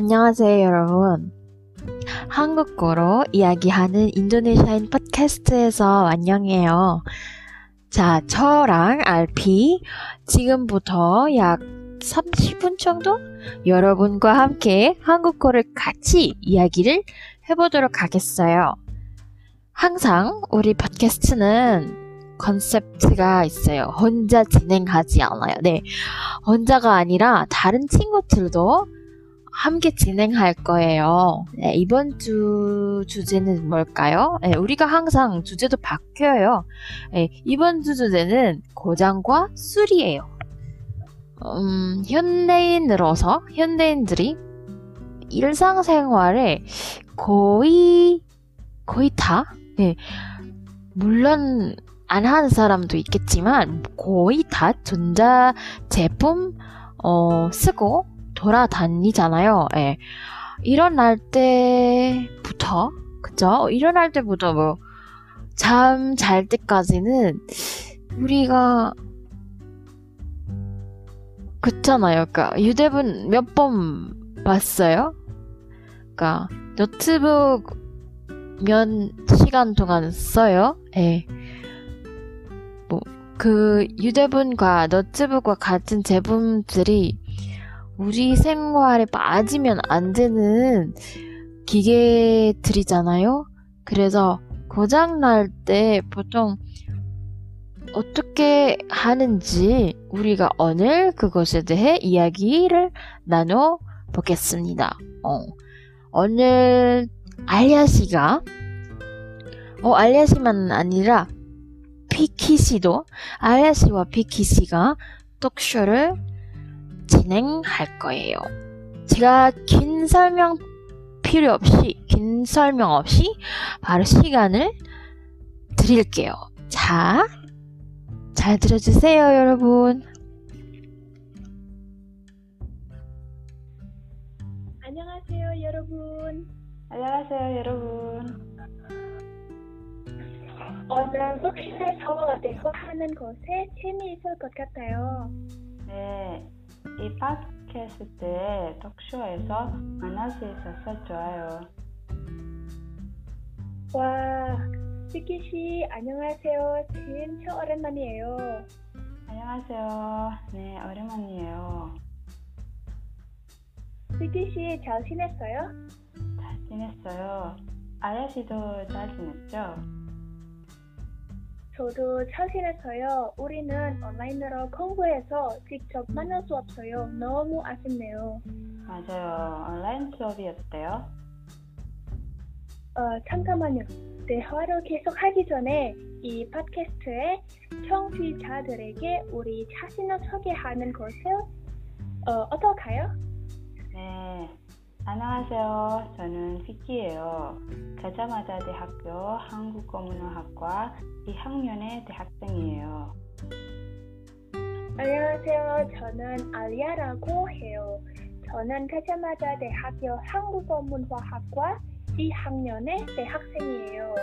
안녕하세요, 여러분. 한국어로 이야기하는 인도네시아인 팟캐스트에서 안녕해요. 자, 저랑 RP 지금부터 약 30분 정도 여러분과 함께 한국어를 같이 이야기를 해보도록 하겠어요. 항상 우리 팟캐스트는 컨셉트가 있어요. 혼자 진행하지 않아요. 네. 혼자가 아니라 다른 친구들도 함께 진행할 거예요. 네, 이번 주 주제는 뭘까요? 네, 우리가 항상 주제도 바뀌어요. 네, 이번 주 주제는 고장과 술이에요. 음, 현대인으로서 현대인들이 일상생활에 거의 거의 다 네, 물론 안 하는 사람도 있겠지만 거의 다 전자 제품 어, 쓰고 돌아다니잖아요. 예. 일어날 때부터, 그죠? 일어날 때부터 뭐, 잠 잘 때까지는 우리가, 그렇잖아요. 그니까, 휴대폰 몇번 봤어요? 그니까, 노트북 몇 시간 동안 써요? 예. 뭐, 그, 휴대폰과 노트북과 같은 제품들이 우리 생활에 빠지면 안 되는 기계들이잖아요. 그래서 고장 날 때 보통 어떻게 하는지 우리가 오늘 그것에 대해 이야기를 나눠 보겠습니다. 어, 오늘 알리아 씨가 어 알리아 씨만 아니라 피키 씨도 알리아 씨와 피키 씨가 톡쇼를 진행할 거예요. 제가 긴 설명 필요 없이, 긴 설명 없이 바로 시간을 드릴게요. 자, 잘 들어주세요, 여러분. 안녕하세요, 여러분. 안녕하세요, 여러분. 오늘 혹시나 대화하는 것에 재미있을 것 같아요. 네, 이 팟캐스트 톡쇼에서 만날 수 있어서 좋아요. 와, 시키 씨 안녕하세요. 진짜 오랜만이에요. 안녕하세요. 네, 오랜만이에요. 시키 씨 잘 지냈어요? 잘 지냈어요. 아야 씨도 잘 지냈죠? 저도 잘 지냈어요. 우리는 온라인으로 공부해서 직접 만날 수 없어요. 너무 아쉽네요. 맞아요. 온라인 수업이 어때요? 어, 잠깐만요. 대화를 계속하기 전에 이 팟캐스트에 청취자들에게 우리 자신을 소개하는 것을 어, 어떨까요? 네. 안녕하세요. 저는 피키예요. 가자마자 대학교 한국어문화학과 2학년의 대학생이에요. 안녕하세요. 저는 알리아라고 해요. 저는 가자마자 대학교 한국어문화학과 2학년의 대학생이에요.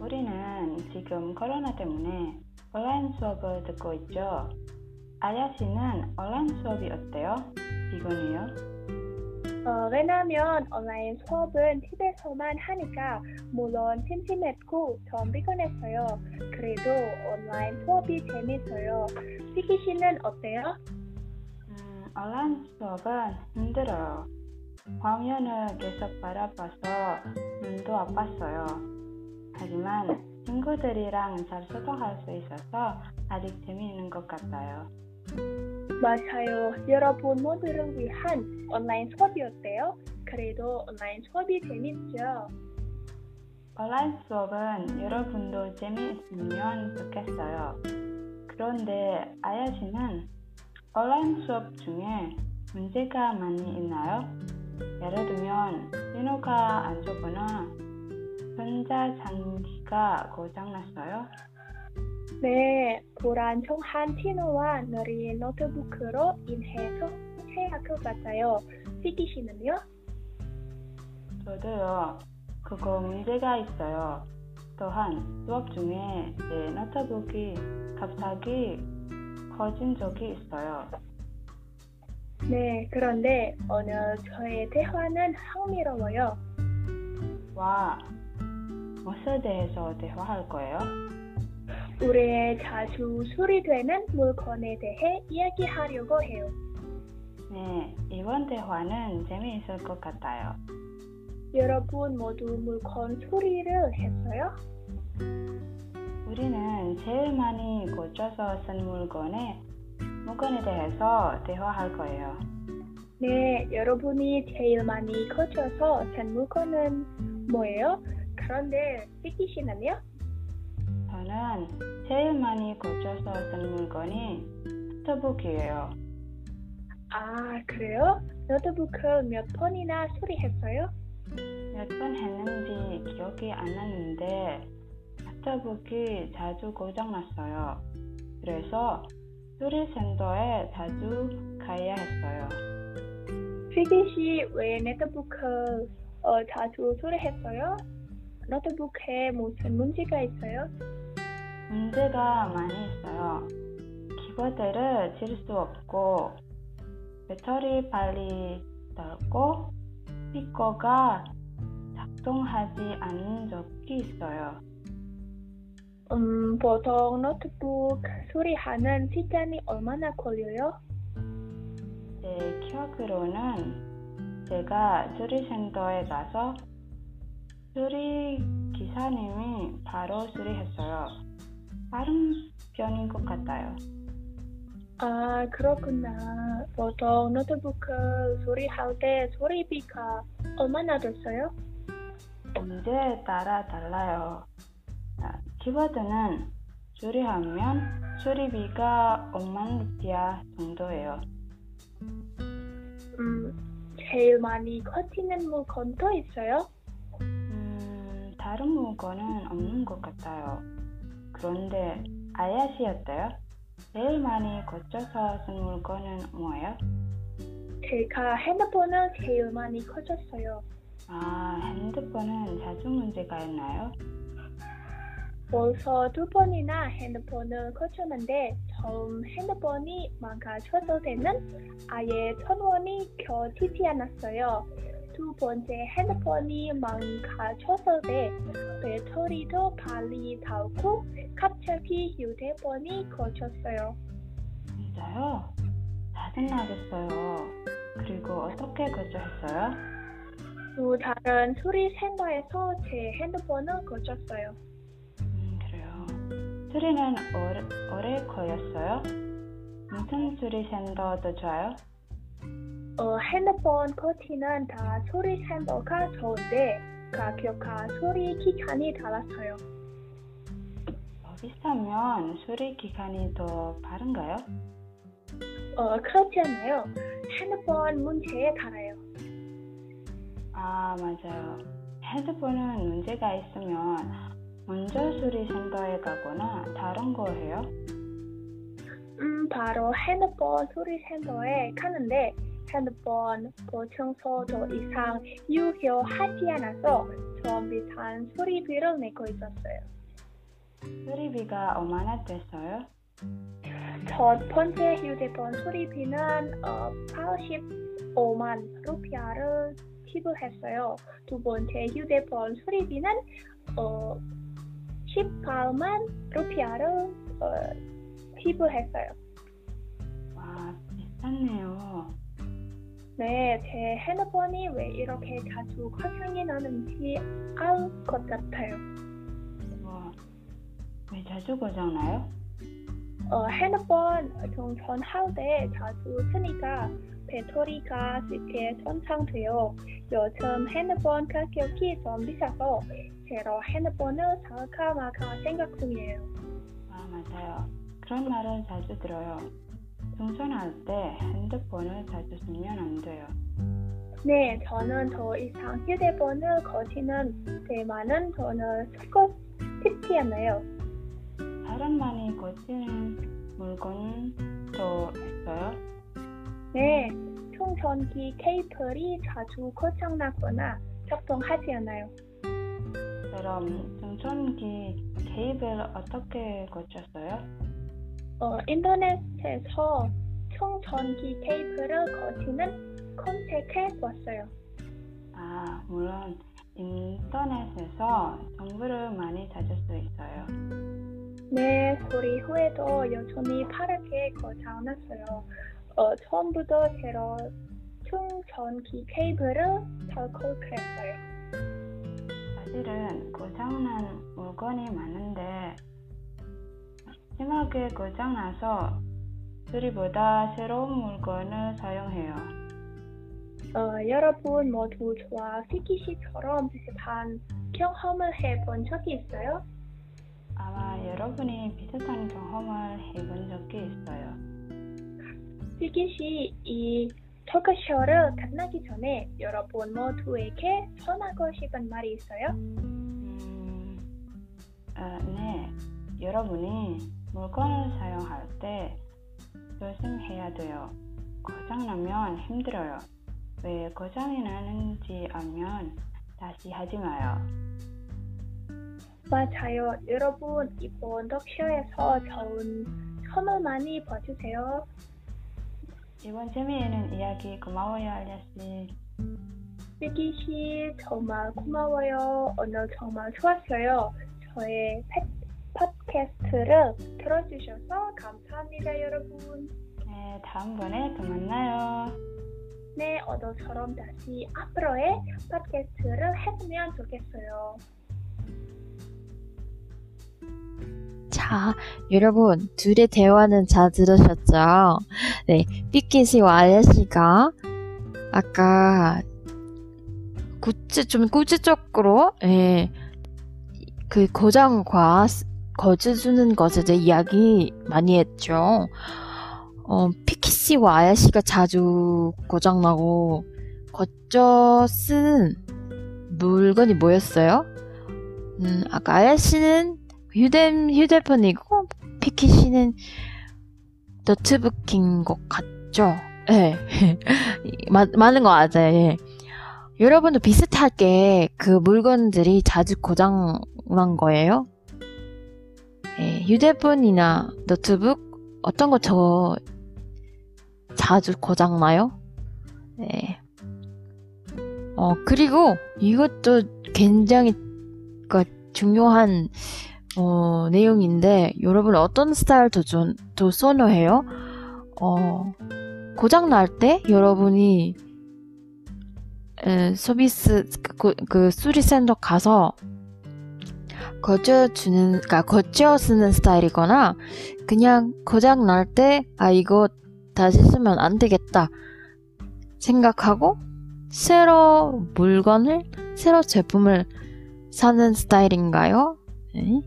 우리는 지금 코로나 때문에 온라인 수업을 듣고 있죠. 아야 씨는 온라인 수업이 어때요? 이건이요? 어, 왜냐면 온라인 수업은 집에서만 하니까 물론 심심했고 좀 피곤했어요. 그래도 온라인 수업이 재밌어요. 피키 씨는 어때요? 음, 온라인 수업은 힘들어요. 화면을 계속 바라봐서 눈도 아팠어요. 하지만 친구들이랑 잘 소통할 수 있어서 아직 재미있는 것 같아요. 맞아요. 여러분 모두를 위한 온라인 수업이었대요. 그래도 온라인 수업이 재밌죠. 온라인 수업은 여러분도 재미있으면 좋겠어요. 그런데 아야 씨는 온라인 수업 중에 문제가 많이 있나요? 예를 들면 신호가 안 좋거나 전자장비가 고장났어요? 네, 불안정한 신호와 느린 노트북으로 인해서 해야 것 같아요. 피키 씨는요? 저도요. 그거 문제가 있어요. 또한 수업 중에 제 노트북이 갑자기 꺼진 적이 있어요. 네, 그런데 오늘 저의 대화는 흥미로워요. 와, 무엇에 대해서 대화할 거예요? 우리의 자주 수리되는 물건에 대해 이야기하려고 해요. 네, 이번 대화는 재미있을 것 같아요. 여러분 모두 물건 수리를 했어요? 우리는 제일 많이 고쳐서 쓴 물건에 물건에 대해서 대화할 거예요. 네, 여러분이 제일 많이 고쳐서 쓴 물건은 뭐예요? 그런데 씨는요? 저는 제일 많이 고쳐서 쓴 물건이 노트북이에요. 아, 그래요? 노트북을 몇 번이나 수리했어요? 몇 번 했는지 기억이 안 나는데 노트북이 자주 고장났어요. 그래서 수리센터에 자주 가야 했어요. 피키 씨왜 노트북을 어, 자주 수리했어요? 노트북에 무슨 문제가 있어요? 문제가 많이 있어요. 키보드를 칠수 없고 배터리 빨리 닳고 스피커가 작동하지 않는 적이 있어요. 음, 보통 노트북 수리하는 시간이 얼마나 걸려요? 제 기억으로는 제가 수리센터에 가서 수리 기사님이 바로 수리했어요. 빠른 편인 것 같아요. 아, 그렇구나. 보통 노트북을 수리할 때 수리비가 얼마나 들어요? 문제에 따라 달라요. 아, 키보드는 수리하면 수리비가 5만 루피아 정도예요. 음, 제일 많이 커지는 물건 또 있어요? 음, 다른 물건은 없는 것 같아요. 그런데 아야시 어때요? 제일 많이 고쳐서 쓴 물건은 뭐예요? 제가 핸드폰을 제일 많이 커졌어요. 아, 핸드폰은 자주 문제가 있나요? 벌써 두 번이나 핸드폰을 고쳤는데 처음 핸드폰이 망가져서 때는 아예 천원이 켜지지 않았어요. 두 번째 핸드폰이 망가져서 때 배터리도 빨리 닳고 갑자기 휴대폰이 고쳤어요. 진짜요? 짜증나겠어요. 그리고 어떻게 고쳤어요? 또 다른 수리센터에서 제 핸드폰을 고쳤어요. 음, 그래요. 수리는 오래, 오래 걸렸어요? 무슨 수리센터 더 좋아요? 어, 핸드폰 코팅은 다 수리센터가 좋은데 가격과 수리 기간이 달랐어요. 더 비싸면 수리 기간이 더 빠른가요? 어, 그렇지 않아요. 핸드폰 문제에 따라요. 아, 맞아요. 핸드폰은 문제가 있으면 먼저 수리센터에 가거나 다른 거 해요? 음, 바로 핸드폰 수리센터에 가는데 핸드폰 더 이상 유효하지 않아서 좀 비싼 수리비를 내고 있었어요. 수리비가 얼마나 됐어요? 첫 번째 휴대폰 수리비는 어, 85만 루피아를 지불했어요. 두 번째 휴대폰 수리비는 어, 18만 루피아를 어, 지불했어요. 와, 비쌌네요. 네, 제 핸드폰이 왜 이렇게 자주 고장이 나는지 알 것 같아요. 와, 왜 자주 고장나요? 어, 핸드폰 충전할 때 자주 쓰니까 배터리가 쉽게 손상돼요. 요즘 핸드폰 가격이 좀 비싸서 새로 핸드폰을 살까 말까 생각 중이에요. 아, 맞아요. 그런 말은 자주 들어요. 충전할 때 핸드폰을 자주 쓰면 안 돼요. 네, 저는 더 이상 휴대폰을 거치는 대만은 저는 쓰고 싶지 않아요. 사람 많이 고치는 물건도 있어요? 네, 충전기 케이블이 자주 고장나거나 작동하지 않아요. 그럼 충전기 케이블 어떻게 고쳤어요? 어, 인터넷에서 총전기 케이블을 거치는 컨택해 보았어요. 아, 물론 인터넷에서 정보를 많이 찾을 수 있어요. 네, 소리 후에도 여전히 빠르게 고장났어요. 어, 처음부터 새로 충전기 케이블을 탈거했어요. 사실은 고장난 물건이 많은데 심하게 고장나서 수리보다 새로운 물건을 사용해요. 어, 여러분 모두 저와 피키 씨처럼 비슷한 경험을 해본 적이 있어요? 아마 여러분이 비슷한 경험을 해본 적이 있어요. 피키 씨, 이 토크쇼를 끝나기 전에 여러분 모두에게 전하고 싶은 말이 있어요? 음, 아, 네. 여러분이 물건을 사용할 때 조심해야 돼요. 고장나면 힘들어요. 왜 고장이 나는지 알면 다시 하지 마요. 맞아요. 여러분 이번 토크쇼에서 좋은 선물 많이 봐주세요. 이번 재미있는 이야기 고마워요, 알리씨. 피키 씨 정말 고마워요. 오늘 정말 좋았어요. 저의 팩- 팟캐스트를 들어주셔서 감사합니다, 여러분. 네, 다음번에 또 만나요. 네, 오늘처럼 다시 앞으로의 팟캐스트를 해보면 좋겠어요. 자, 여러분, 둘의 대화는 잘 들으셨죠? 네, 삐끼 씨와 아야 씨가 아까 구체, 좀 구체적으로, 예, 그 고장과 거즈 주는 것에 대해 이야기 많이 했죠. 어, 피키 씨와 아야 씨가 자주 고장나고 거쳐 쓰는 물건이 뭐였어요? 음, 아까 아야 씨는 휴대, 휴대폰이고, 피키 씨는 노트북인 것 같죠? 예. 마, 맞는 거 맞아요, 예. 여러분도 비슷하게 그 물건들이 자주 고장난 거예요? 예, 휴대폰이나 노트북, 어떤 거더 자주 고장나요? 예. 어, 그리고 이것도 굉장히 그 중요한 어, 내용인데 여러분 어떤 스타일 더, 좀, 더 선호해요? 어, 고장 날 때 여러분이 에, 서비스 그, 그 수리센터 가서 거쳐주는 그러니까 거쳐 쓰는 스타일이거나 그냥 고장 날 때 아 이거 다시 쓰면 안 되겠다 생각하고 새로 물건을 새로 제품을 사는 스타일인가요? 네.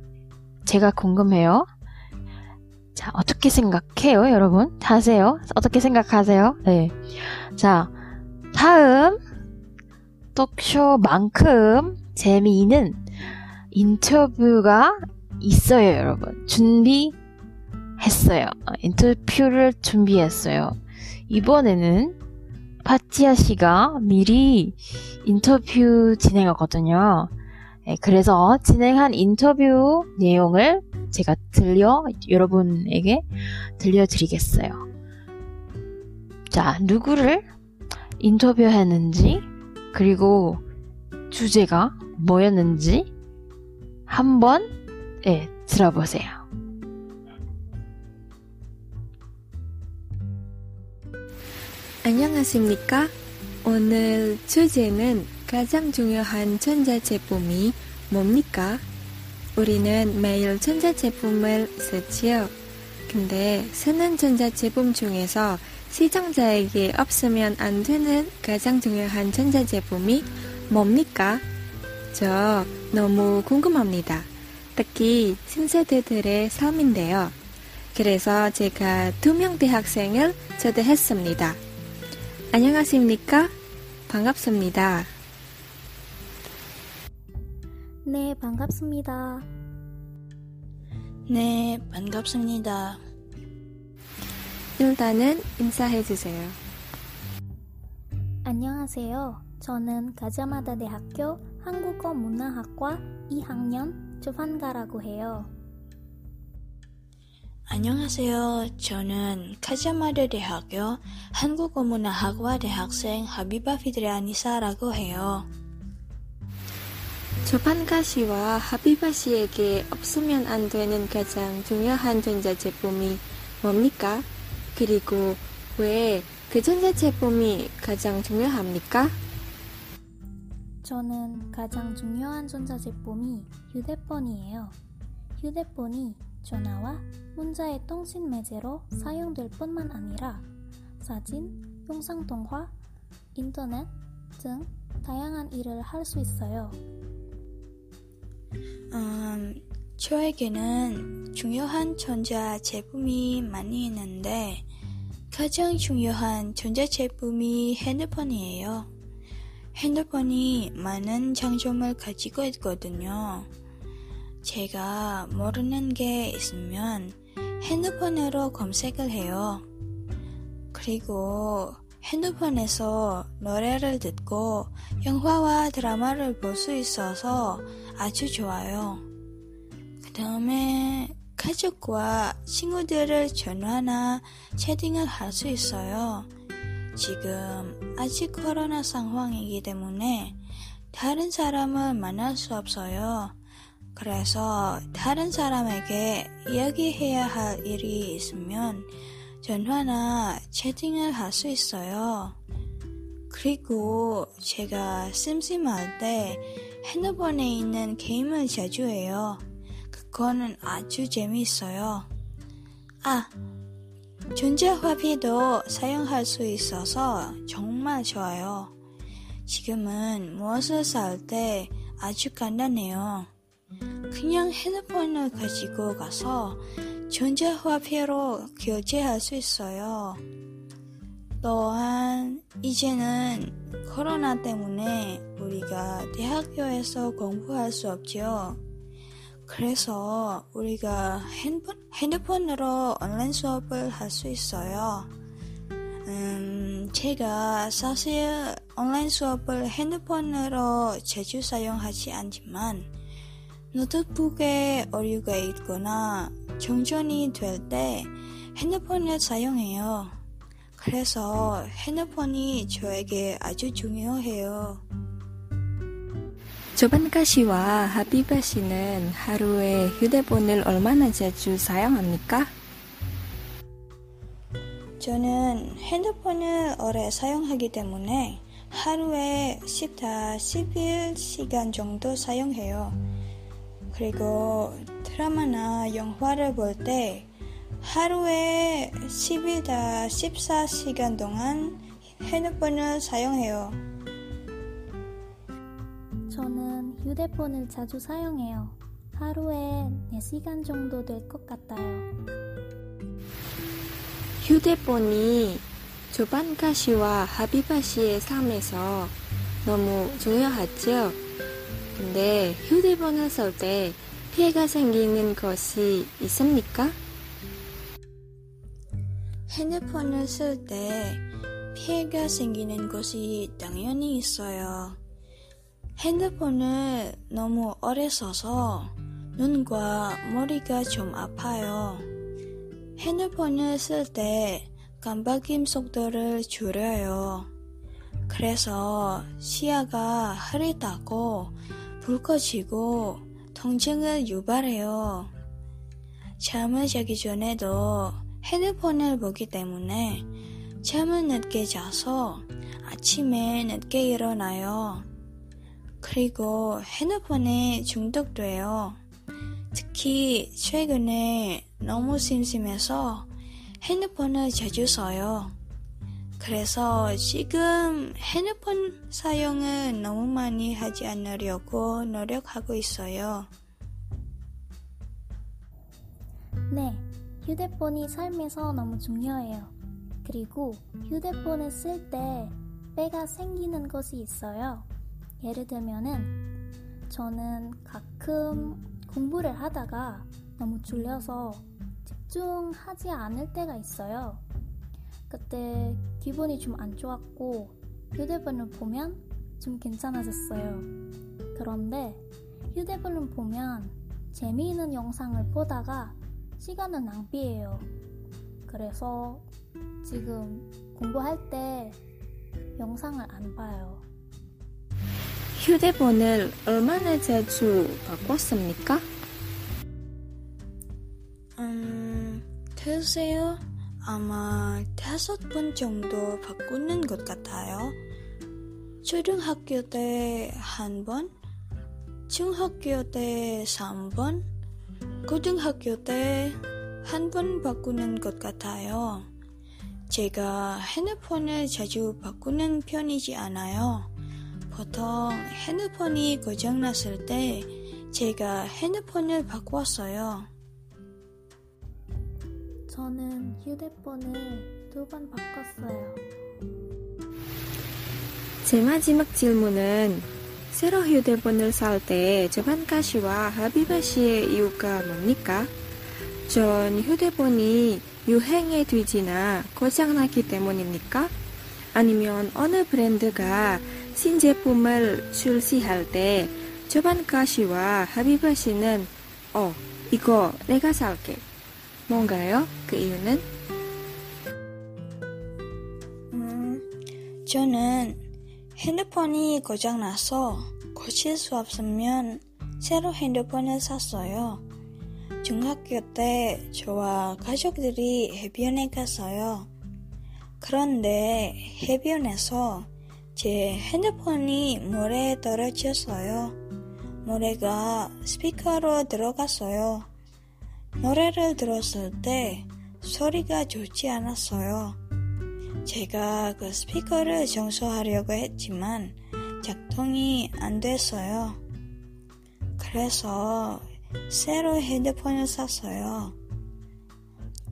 제가 궁금해요. 자, 어떻게 생각해요, 여러분? 하세요? 어떻게 생각하세요? 네. 자, 다음 토크쇼만큼 재미있는 인터뷰가 있어요, 여러분. 준비했어요. 어, 인터뷰를 준비했어요. 이번에는 파티아 씨가 미리 인터뷰 진행하거든요. 네, 그래서 진행한 인터뷰 내용을 제가 들려 여러분에게 들려드리겠어요. 자, 누구를 인터뷰했는지 그리고 주제가 뭐였는지 한번 예, 들어보세요. 안녕하십니까? 오늘 주제는 가장 중요한 전자 제품이 뭡니까? 우리는 매일 전자 제품을 쓰지요. 근데 쓰는 전자 제품 중에서 시청자에게 없으면 안 되는 가장 중요한 전자 제품이 뭡니까? 저 너무 궁금합니다. 특히 신세대들의 삶인데요. 그래서 제가 두 명 대학생을 초대했습니다. 안녕하십니까? 반갑습니다. 네, 반갑습니다. 네, 반갑습니다. 일단은 인사해주세요. 안녕하세요. 저는 가자마다 대학교 한국어 문화학과 2학년 조판가라고 해요. 안녕하세요. 저는 카자마르 대학교 한국어 문화학과 대학생 하비바 피드레아니사라고 해요. 조판가 씨와 하비바 씨에게 없으면 안 되는 가장 중요한 전자제품이 뭡니까? 그리고 왜 그 전자제품이 가장 중요합니까? 저는 가장 중요한 전자 제품이 휴대폰이에요. 휴대폰이 전화와 문자의 통신 매체로 사용될 뿐만 아니라 사진, 영상 통화, 인터넷 등 다양한 일을 할 수 있어요. 음, 저에게는 중요한 전자 제품이 많이 있는데 가장 중요한 전자 제품이 핸드폰이에요. 핸드폰이 많은 장점을 가지고 있거든요. 제가 모르는 게 있으면 핸드폰으로 검색을 해요. 그리고 핸드폰에서 노래를 듣고 영화와 드라마를 볼 수 있어서 아주 좋아요. 그 다음에 가족과 친구들을 전화나 채팅을 할 수 있어요. 지금 아직 코로나 상황이기 때문에 다른 사람을 만날 수 없어요. 그래서 다른 사람에게 이야기해야 할 일이 있으면 전화나 채팅을 할 수 있어요. 그리고 제가 심심할 때 핸드폰에 있는 게임을 자주 해요. 그거는 아주 재미있어요. 아, 전자화폐도 사용할 수 있어서 정말 좋아요. 지금은 무엇을 살 때 아주 간단해요. 그냥 핸드폰을 가지고 가서 전자화폐로 결제할 수 있어요. 또한 이제는 코로나 때문에 우리가 대학교에서 공부할 수 없죠. 그래서 우리가 핸드폰, 핸드폰으로 온라인 수업을 할 수 있어요. 음, 제가 사실 온라인 수업을 핸드폰으로 자주 사용하지 않지만 노트북에 오류가 있거나 정전이 될 때 핸드폰을 사용해요. 그래서 핸드폰이 저에게 아주 중요해요. 조판가 씨와 하비바 씨는 하루에 휴대폰을 얼마나 자주 사용합니까? 저는 핸드폰을 오래 사용하기 때문에 하루에 10다 11시간 정도 사용해요. 그리고 드라마나 영화를 볼 때 하루에 10일다 14시간 동안 핸드폰을 사용해요. 저는 휴대폰을 자주 사용해요. 하루에 4시간 정도 될 것 같아요. 휴대폰이 조판가 씨와 하비바 씨의 삶에서 너무 중요하죠? 근데 휴대폰을 쓸 때 피해가 생기는 것이 있습니까? 핸드폰을 쓸 때 피해가 생기는 것이 당연히 있어요. 핸드폰을 너무 오래 써서 눈과 머리가 좀 아파요. 핸드폰을 쓸 때 깜빡임 속도를 줄여요. 그래서 시야가 흐릿하고 불 꺼지고 통증을 유발해요. 잠을 자기 전에도 핸드폰을 보기 때문에 잠을 늦게 자서 아침에 늦게 일어나요. 그리고 핸드폰에 중독돼요. 특히 최근에 너무 심심해서 핸드폰을 자주 써요. 그래서 지금 핸드폰 사용을 너무 많이 하지 않으려고 노력하고 있어요. 네, 휴대폰이 삶에서 너무 중요해요. 그리고 휴대폰을 쓸때 빼가 생기는 것이 있어요. 예를 들면은 저는 가끔 공부를 하다가 너무 졸려서 집중하지 않을 때가 있어요. 그때 기분이 좀 안 좋았고 휴대폰을 보면 좀 괜찮아졌어요. 그런데 휴대폰을 보면 재미있는 영상을 보다가 시간은 낭비예요. 그래서 지금 공부할 때 영상을 안 봐요. 휴대폰을 얼마나 자주 바꿨습니까? 음, 글쎄요. 아마 다섯 번 정도 바꾸는 것 같아요. 초등학교 때 한 번, 중학교 때 3번, 고등학교 때 한 번 바꾸는 것 같아요. 제가 핸드폰을 자주 바꾸는 편이지 않아요. 보통 핸드폰이 고장났을 때 제가 핸드폰을 바꾸었어요. 저는 휴대폰을 두 번 바꿨어요. 제 마지막 질문은 새로 휴대폰을 살 때 저반가 씨와 하비바 씨의 이유가 뭡니까? 전 휴대폰이 유행에 뒤지나 고장났기 때문입니까? 아니면 어느 브랜드가 신제품을 출시할 때 저반가 씨와 씨는 어, 이거 내가 살게. 뭔가요? 그 이유는? 음, 저는 핸드폰이 고장나서 고칠 수 없으면 새로 핸드폰을 샀어요. 중학교 때 저와 가족들이 해변에 갔어요. 그런데 해변에서 제 핸드폰이 모래에 떨어졌어요. 모래가 스피커로 들어갔어요. 노래를 들었을 때 소리가 좋지 않았어요. 제가 그 스피커를 청소하려고 했지만 작동이 안 됐어요. 그래서 새로 핸드폰을 샀어요.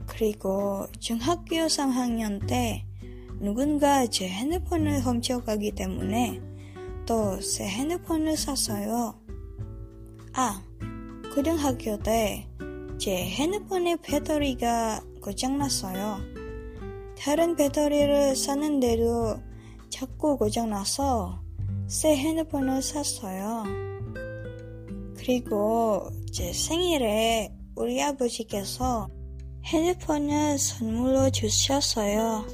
그리고 중학교 3학년 때 누군가 제 핸드폰을 훔쳐가기 때문에 또새 핸드폰을 샀어요. 아, 고등학교 때 제 핸드폰의 배터리가 고장났어요. 다른 배터리를 샀는데도 자꾸 고장나서 새 핸드폰을 샀어요. 그리고 제 생일에 우리 아버지께서 핸드폰을 선물로 주셨어요.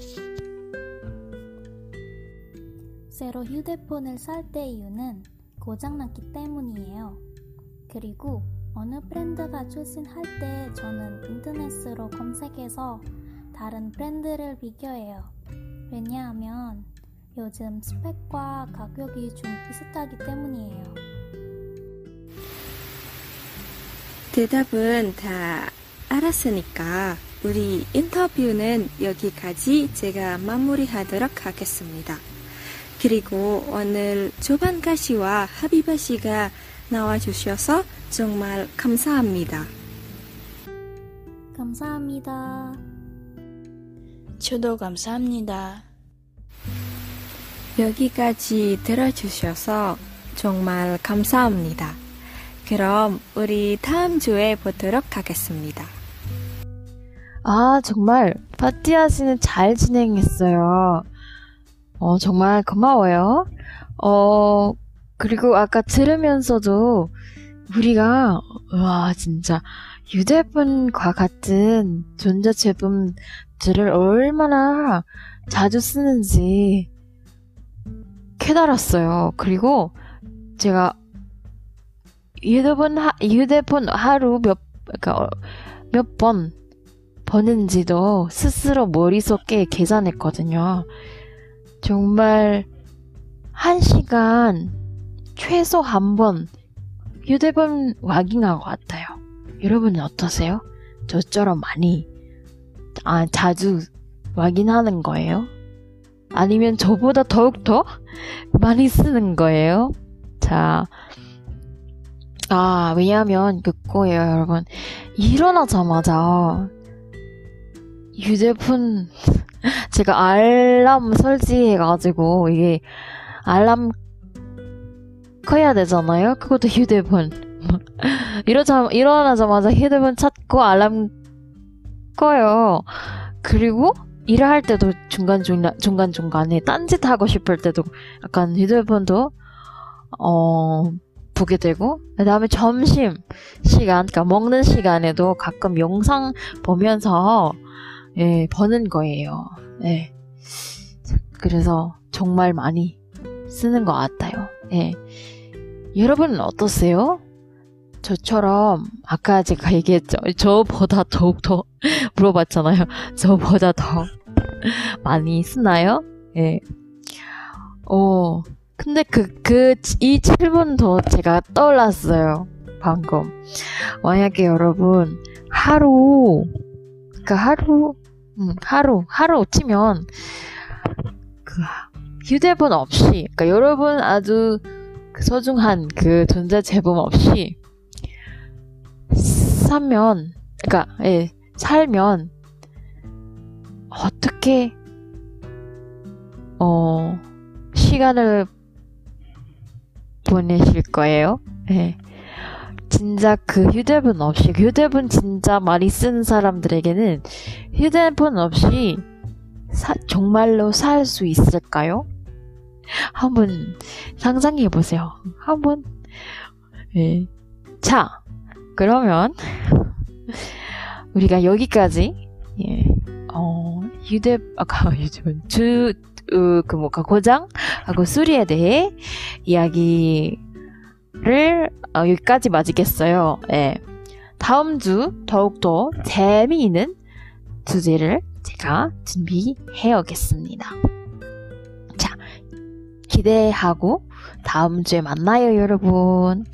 새로 휴대폰을 살 때 이유는 고장났기 때문이에요. 그리고 어느 브랜드가 출신할 때 저는 인터넷으로 검색해서 다른 브랜드를 비교해요. 왜냐하면 요즘 스펙과 가격이 좀 비슷하기 때문이에요. 대답은 다 알았으니까 우리 인터뷰는 여기까지 제가 마무리하도록 하겠습니다. 그리고 오늘 조반가 씨와 하비바 씨가 나와주셔서 정말 감사합니다. 감사합니다. 저도 감사합니다. 여기까지 들어주셔서 정말 감사합니다. 그럼 우리 다음 주에 보도록 하겠습니다. 아, 정말 파티아 씨는 잘 진행했어요. 어, 정말 고마워요. 어, 그리고 아까 들으면서도 우리가, 와, 진짜 휴대폰과 같은 전자제품들을 얼마나 자주 쓰는지 깨달았어요. 그리고 제가 휴대폰, 하, 휴대폰 하루 몇, 그러니까 몇 번 버는지도 스스로 머릿속에 계산했거든요. 정말 한 시간 최소 한 번 휴대폰 확인한 것 같아요. 여러분은 어떠세요? 저처럼 많이 아, 자주 확인하는 거예요? 아니면 저보다 더욱더 많이 쓰는 거예요? 자, 아, 왜냐면 그거예요, 여러분. 일어나자마자 휴대폰 제가 알람 설치해가지고 이게 알람 꺼야 되잖아요. 그것도 휴대폰. 이러자 일어나자마자 휴대폰 찾고 알람 꺼요. 그리고 일을 할 때도 중간 중간 중간 중간에 딴짓 하고 싶을 때도 약간 휴대폰도 어 보게 되고 그 다음에 점심 시간, 그러니까 먹는 시간에도 가끔 영상 보면서 예, 버는 거예요. 예. 그래서 정말 많이 쓰는 것 같아요. 예. 여러분은 어떠세요? 저처럼 아까 제가 얘기했죠. 저보다 더욱더 물어봤잖아요. 저보다 더 많이 쓰나요? 예. 어, 근데 그, 그, 이 질문도 제가 떠올랐어요. 방금. 만약에 여러분, 하루, 그 하루, 음, 하루, 하루 치면, 그, 휴대폰 없이, 그러니까 여러분 아주 그 소중한 그 전자 제품 없이 사면, 그러니까, 예, 살면, 어떻게, 어, 시간을 보내실 거예요? 예. 진짜 그 휴대폰 없이, 휴대폰 진짜 많이 쓰는 사람들에게는 휴대폰 없이 사- 정말로 살 수 있을까요? 한번 상상해 보세요. 한번, 예. 자, 그러면 우리가 여기까지 예, 어, 휴대 아까 휴대폰 주 어, 그 뭐가 고장하고 수리에 대해 이야기 를 어, 여기까지 마치겠어요. 예. 다음 주 더욱더 재미있는 주제를 제가 준비해 오겠습니다. 자, 기대하고 다음 주에 만나요, 여러분.